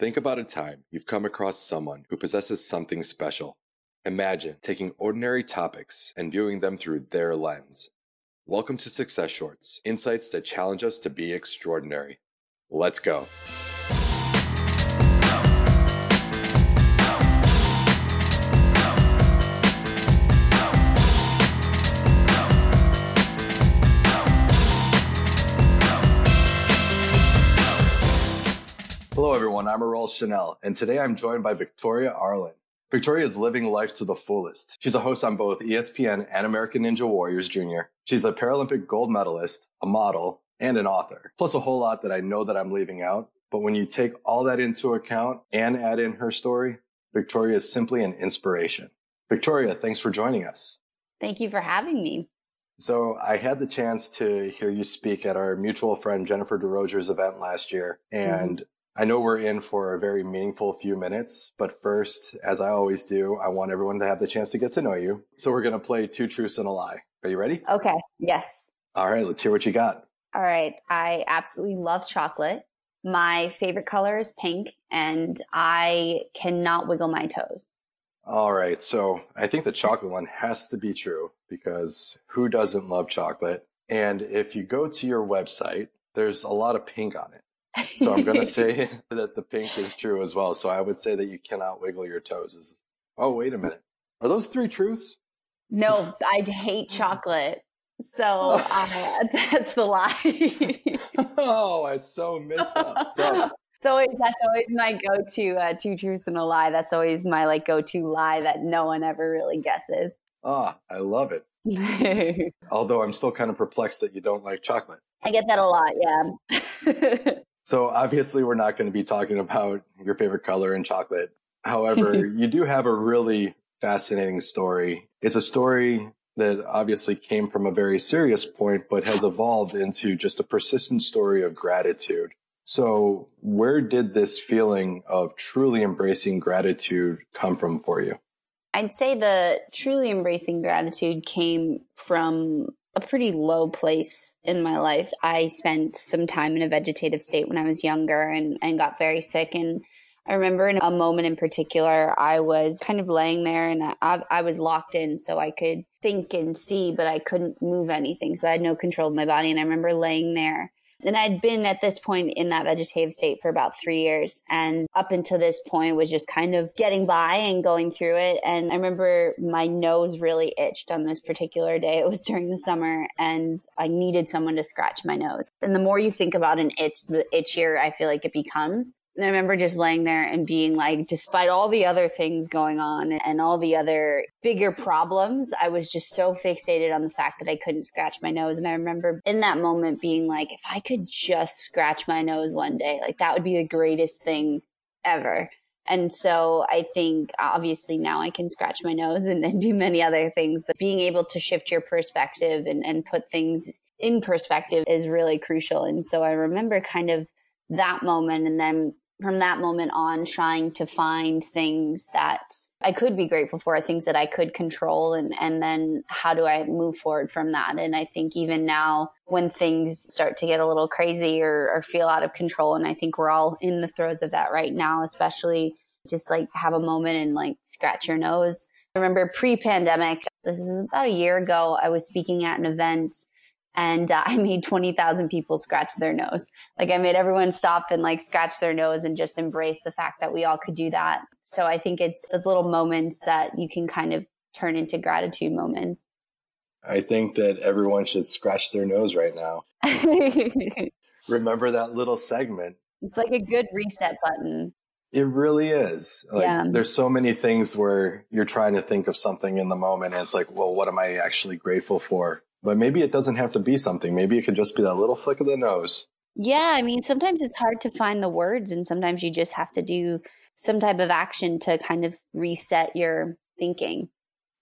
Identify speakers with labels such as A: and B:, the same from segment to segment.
A: Think about a time you've come across someone who possesses something special. Imagine taking ordinary topics and viewing them through their lens. Welcome to Success Shorts, insights that challenge us to be extraordinary. Let's go. Everyone. I'm Aurel Chanel, and today I'm joined by Victoria Arlen. Victoria is living life to the fullest. She's a host on both ESPN and American Ninja Warriors Jr. She's a Paralympic gold medalist, a model, and an author, plus a whole lot that I know that I'm leaving out. But when you take all that into account and add in her story, Victoria is simply an inspiration. Victoria, thanks for joining us.
B: Thank you for having me.
A: So I had the chance to hear you speak at our mutual friend Jennifer DeRoger's event last year, mm-hmm. and I know we're in for a very meaningful few minutes, but first, as I always do, I want everyone to have the chance to get to know you. So we're going to play two truths and a lie. Are you ready?
B: Okay. Yes.
A: All right. Let's hear what you got.
B: All right. I absolutely love chocolate. My favorite color is pink and I cannot wiggle my toes.
A: All right. So I think the chocolate one has to be true because who doesn't love chocolate? And if you go to your website, there's a lot of pink on it. So I'm going to say that the pink is true as well. So I would say that you cannot wiggle your toes. Is oh wait a minute, are those three truths?
B: No, I hate chocolate. So uh, that's the lie.
A: oh, I so missed that.
B: So that's always my go-to uh, two truths and a lie. That's always my like go-to lie that no one ever really guesses.
A: Ah, I love it. Although I'm still kind of perplexed that you don't like chocolate.
B: I get that a lot, yeah.
A: So obviously we're not going to be talking about your favorite color and chocolate. However, you do have a really fascinating story. It's a story that obviously came from a very serious point, but has evolved into just a persistent story of gratitude. So where did this feeling of truly embracing gratitude come from for you?
B: I'd say the truly embracing gratitude came from a pretty low place in my life. I spent some time in a vegetative state when I was younger and, and got very sick. And I remember in a moment in particular, I was kind of laying there and I, I was locked in so I could think and see, but I couldn't move anything. So I had no control of my body. And I remember laying there and I'd been at this point in that vegetative state for about three years. And up until this point was just kind of getting by and going through it. And I remember my nose really itched on this particular day. It was during the summer and I needed someone to scratch my nose. And the more you think about an itch, the itchier I feel like it becomes. I remember just laying there and being like, despite all the other things going on and all the other bigger problems, I was just so fixated on the fact that I couldn't scratch my nose. And I remember in that moment being like, if I could just scratch my nose one day, like that would be the greatest thing ever. And so I think obviously now I can scratch my nose and, and do many other things, but being able to shift your perspective and, and put things in perspective is really crucial. And so I remember kind of that moment and then from that moment on trying to find things that I could be grateful for, things that I could control and and then how do I move forward from that? And I think even now when things start to get a little crazy or, or feel out of control and I think we're all in the throes of that right now, especially just like have a moment and like scratch your nose. I remember pre-pandemic, this is about a year ago, I was speaking at an event and uh, I made 20,000 people scratch their nose. Like I made everyone stop and like scratch their nose and just embrace the fact that we all could do that. So I think it's those little moments that you can kind of turn into gratitude moments.
A: I think that everyone should scratch their nose right now. Remember that little segment.
B: It's like a good reset button.
A: It really is. Like, yeah. There's so many things where you're trying to think of something in the moment and it's like, well, what am I actually grateful for? But maybe it doesn't have to be something. Maybe it could just be that little flick of the nose.
B: Yeah, I mean, sometimes it's hard to find the words, and sometimes you just have to do some type of action to kind of reset your thinking.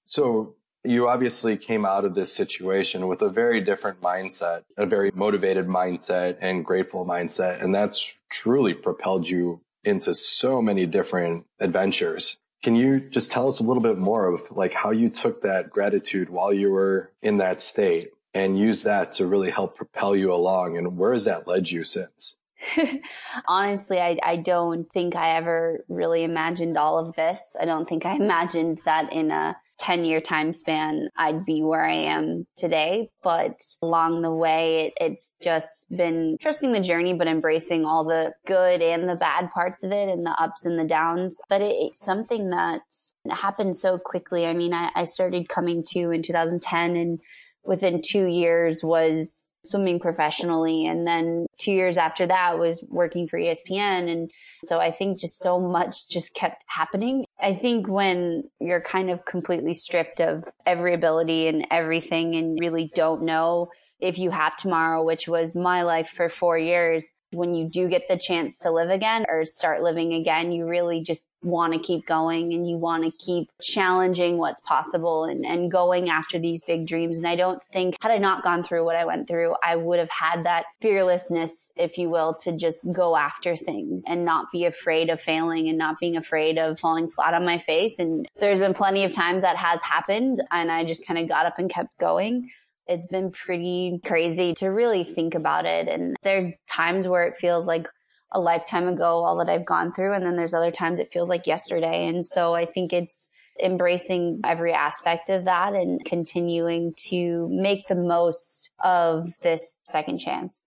A: So, you obviously came out of this situation with a very different mindset, a very motivated mindset and grateful mindset. And that's truly propelled you into so many different adventures. Can you just tell us a little bit more of like how you took that gratitude while you were in that state and use that to really help propel you along and where has that led you since?
B: Honestly, I, I don't think I ever really imagined all of this. I don't think I imagined that in a 10 year time span, I'd be where I am today. But along the way, it, it's just been trusting the journey, but embracing all the good and the bad parts of it and the ups and the downs. But it, it's something that happened so quickly. I mean, I, I started coming to in 2010 and within two years was swimming professionally. And then two years after that was working for ESPN. And so I think just so much just kept happening. I think when you're kind of completely stripped of every ability and everything and really don't know if you have tomorrow, which was my life for four years, when you do get the chance to live again or start living again, you really just want to keep going and you want to keep challenging what's possible and, and going after these big dreams. And I don't think had I not gone through what I went through, I would have had that fearlessness, if you will, to just go after things and not be afraid of failing and not being afraid of falling flat on my face. And there's been plenty of times that has happened and I just kind of got up and kept going it's been pretty crazy to really think about it. And there's times where it feels like a lifetime ago, all that I've gone through. And then there's other times it feels like yesterday. And so I think it's embracing every aspect of that and continuing to make the most of this second chance.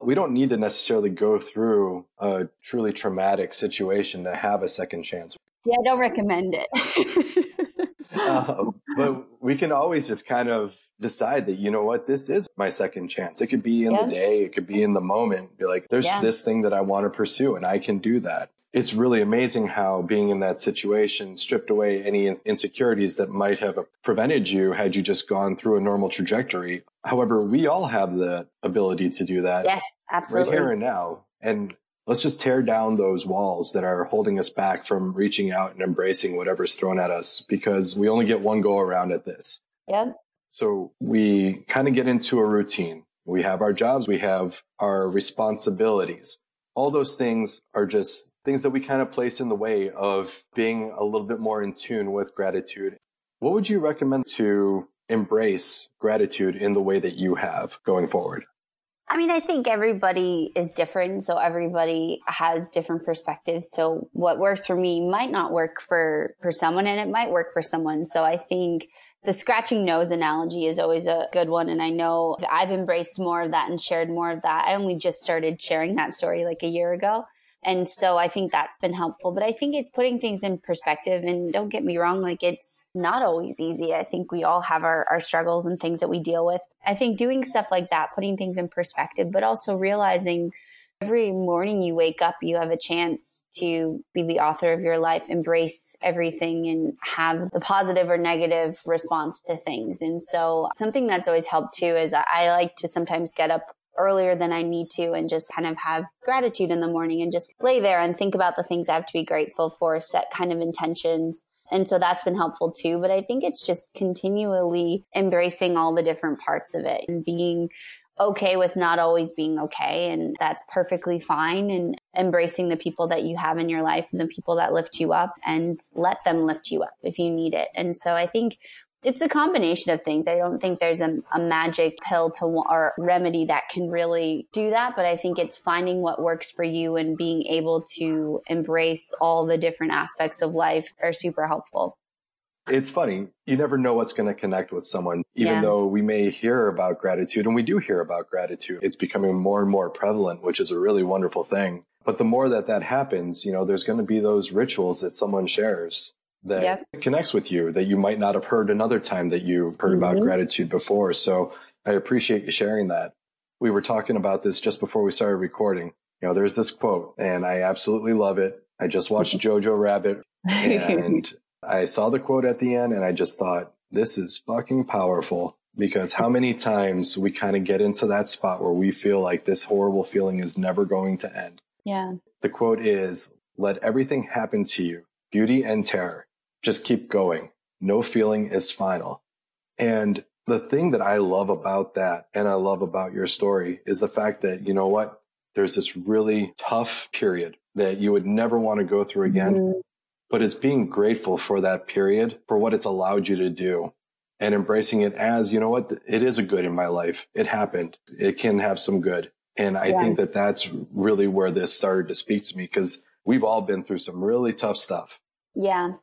A: We don't need to necessarily go through a truly traumatic situation to have a second chance.
B: Yeah, I don't recommend it.
A: uh, but we can always just kind of decide that, you know what, this is my second chance. It could be in yeah. the day, it could be in the moment. Be like, there's yeah. this thing that I want to pursue and I can do that. It's really amazing how being in that situation stripped away any insecurities that might have prevented you had you just gone through a normal trajectory. However, we all have the ability to do that.
B: Yes, absolutely.
A: Right here and now. And let's just tear down those walls that are holding us back from reaching out and embracing whatever's thrown at us because we only get one go around at this.
B: Yep.
A: So we kind of get into a routine. We have our jobs, we have our responsibilities. All those things are just things that we kind of place in the way of being a little bit more in tune with gratitude. What would you recommend to embrace gratitude in the way that you have going forward?
B: I mean, I think everybody is different. So everybody has different perspectives. So what works for me might not work for, for someone and it might work for someone. So I think the scratching nose analogy is always a good one. And I know I've embraced more of that and shared more of that. I only just started sharing that story like a year ago. And so I think that's been helpful. But I think it's putting things in perspective. And don't get me wrong, like it's not always easy. I think we all have our, our struggles and things that we deal with. I think doing stuff like that, putting things in perspective, but also realizing every morning you wake up, you have a chance to be the author of your life, embrace everything and have the positive or negative response to things. And so something that's always helped too is I like to sometimes get up earlier than I need to and just kind of have gratitude in the morning and just lay there and think about the things I have to be grateful for, set kind of intentions. And so that's been helpful too. But I think it's just continually embracing all the different parts of it and being okay with not always being okay. And that's perfectly fine. And embracing the people that you have in your life and the people that lift you up and let them lift you up if you need it. And so I think it's a combination of things. I don't think there's a, a, magic pill to or remedy that can really do that, but I think it's finding what works for you and being able to embrace all the different aspects of life are super helpful.
A: It's funny. You never know what's going to connect with someone, even yeah. though we may hear about gratitude and we do hear about gratitude. It's becoming more and more prevalent, which is a really wonderful thing. But the more that that happens, you know, there's going to be those rituals that someone shares that yep. connects with you that you might not have heard another time that you heard mm-hmm. about gratitude before. So I appreciate you sharing that. We were talking about this just before we started recording. You know, there's this quote and I absolutely love it. I just watched Jojo Rabbit and I saw the quote at the end and I just thought, this is fucking powerful because how many times we kind of get into that spot where we feel like this horrible feeling is never going to end.
B: Yeah.
A: The quote is, let everything happen to you, beauty and terror just keep going. No feeling is final. And the thing that I love about that and I love about your story is the fact that, you know what? There's this really tough period that you would never want to go through again, mm-hmm. but it's being grateful for that period, for what it's allowed you to do and embracing it as, you know what? It is a good in my life. It happened. It can have some good. And I
B: Yeah.
A: think that that's really where this started to speak to me because we've all been through some really tough stuff.
B: Yeah.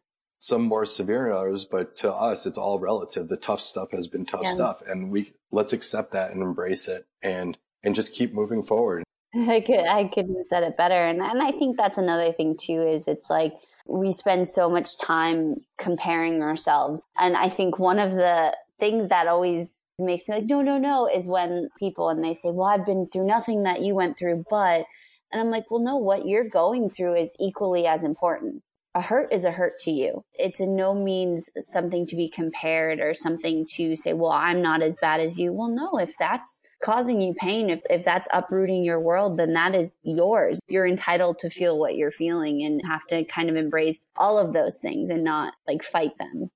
A: Some more severe than others, but to us, it's all relative. The tough stuff has been tough
B: Yeah.
A: stuff and we let's accept that and embrace it and, and just keep moving forward.
B: I could I couldn't have said it better. And and I think that's another thing too is it's like we spend so much time comparing ourselves. And I think one of the things that always makes me like, no, no, no, is when people and they say, Well, I've been through nothing that you went through, but and I'm like, Well, no, what you're going through is equally as important. A hurt is a hurt to you. It's in no means something to be compared or something to say, well, I'm not as bad as you. Well, no, if that's causing you pain, if, if that's uprooting your world, then that is yours. You're entitled to feel what you're feeling and have to kind of embrace all of those things and not like fight them.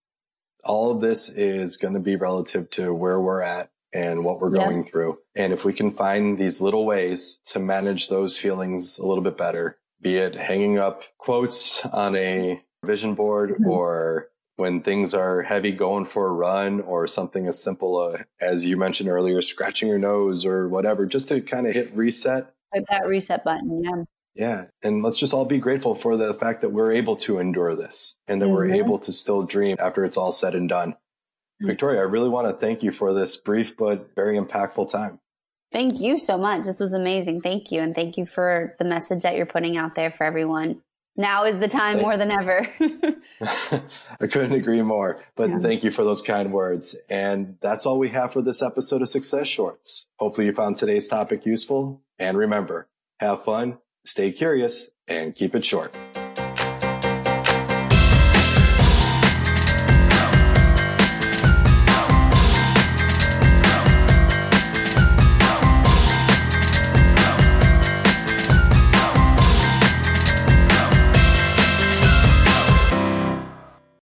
A: all of this is going to be relative to where we're at and what we're
B: Yeah.
A: going through. And if we can find these little ways to manage those feelings a little bit better, be it hanging up quotes on a vision board
B: Mhm.
A: or when things are heavy going for a run or something as simple uh, as you mentioned earlier, scratching your nose or whatever, just to kind of hit reset.
B: Like that reset button. Yeah.
A: Yeah. And let's just all be grateful for the fact that we're able to endure this and that we're
B: Mhm.
A: able to still dream after it's all said and done.
B: Mhm.
A: Victoria, I really want to thank you for this brief but very impactful time.
B: Thank you so much. This was amazing. Thank you. And thank you for the message that you're putting out there for everyone. Now is the time
A: Thank-
B: more than ever.
A: I couldn't agree more, but
B: Yeah.
A: thank you for those kind words. And that's all we have for this episode of Success Shorts. Hopefully you found today's topic useful. And remember, have fun, stay curious, and keep it short.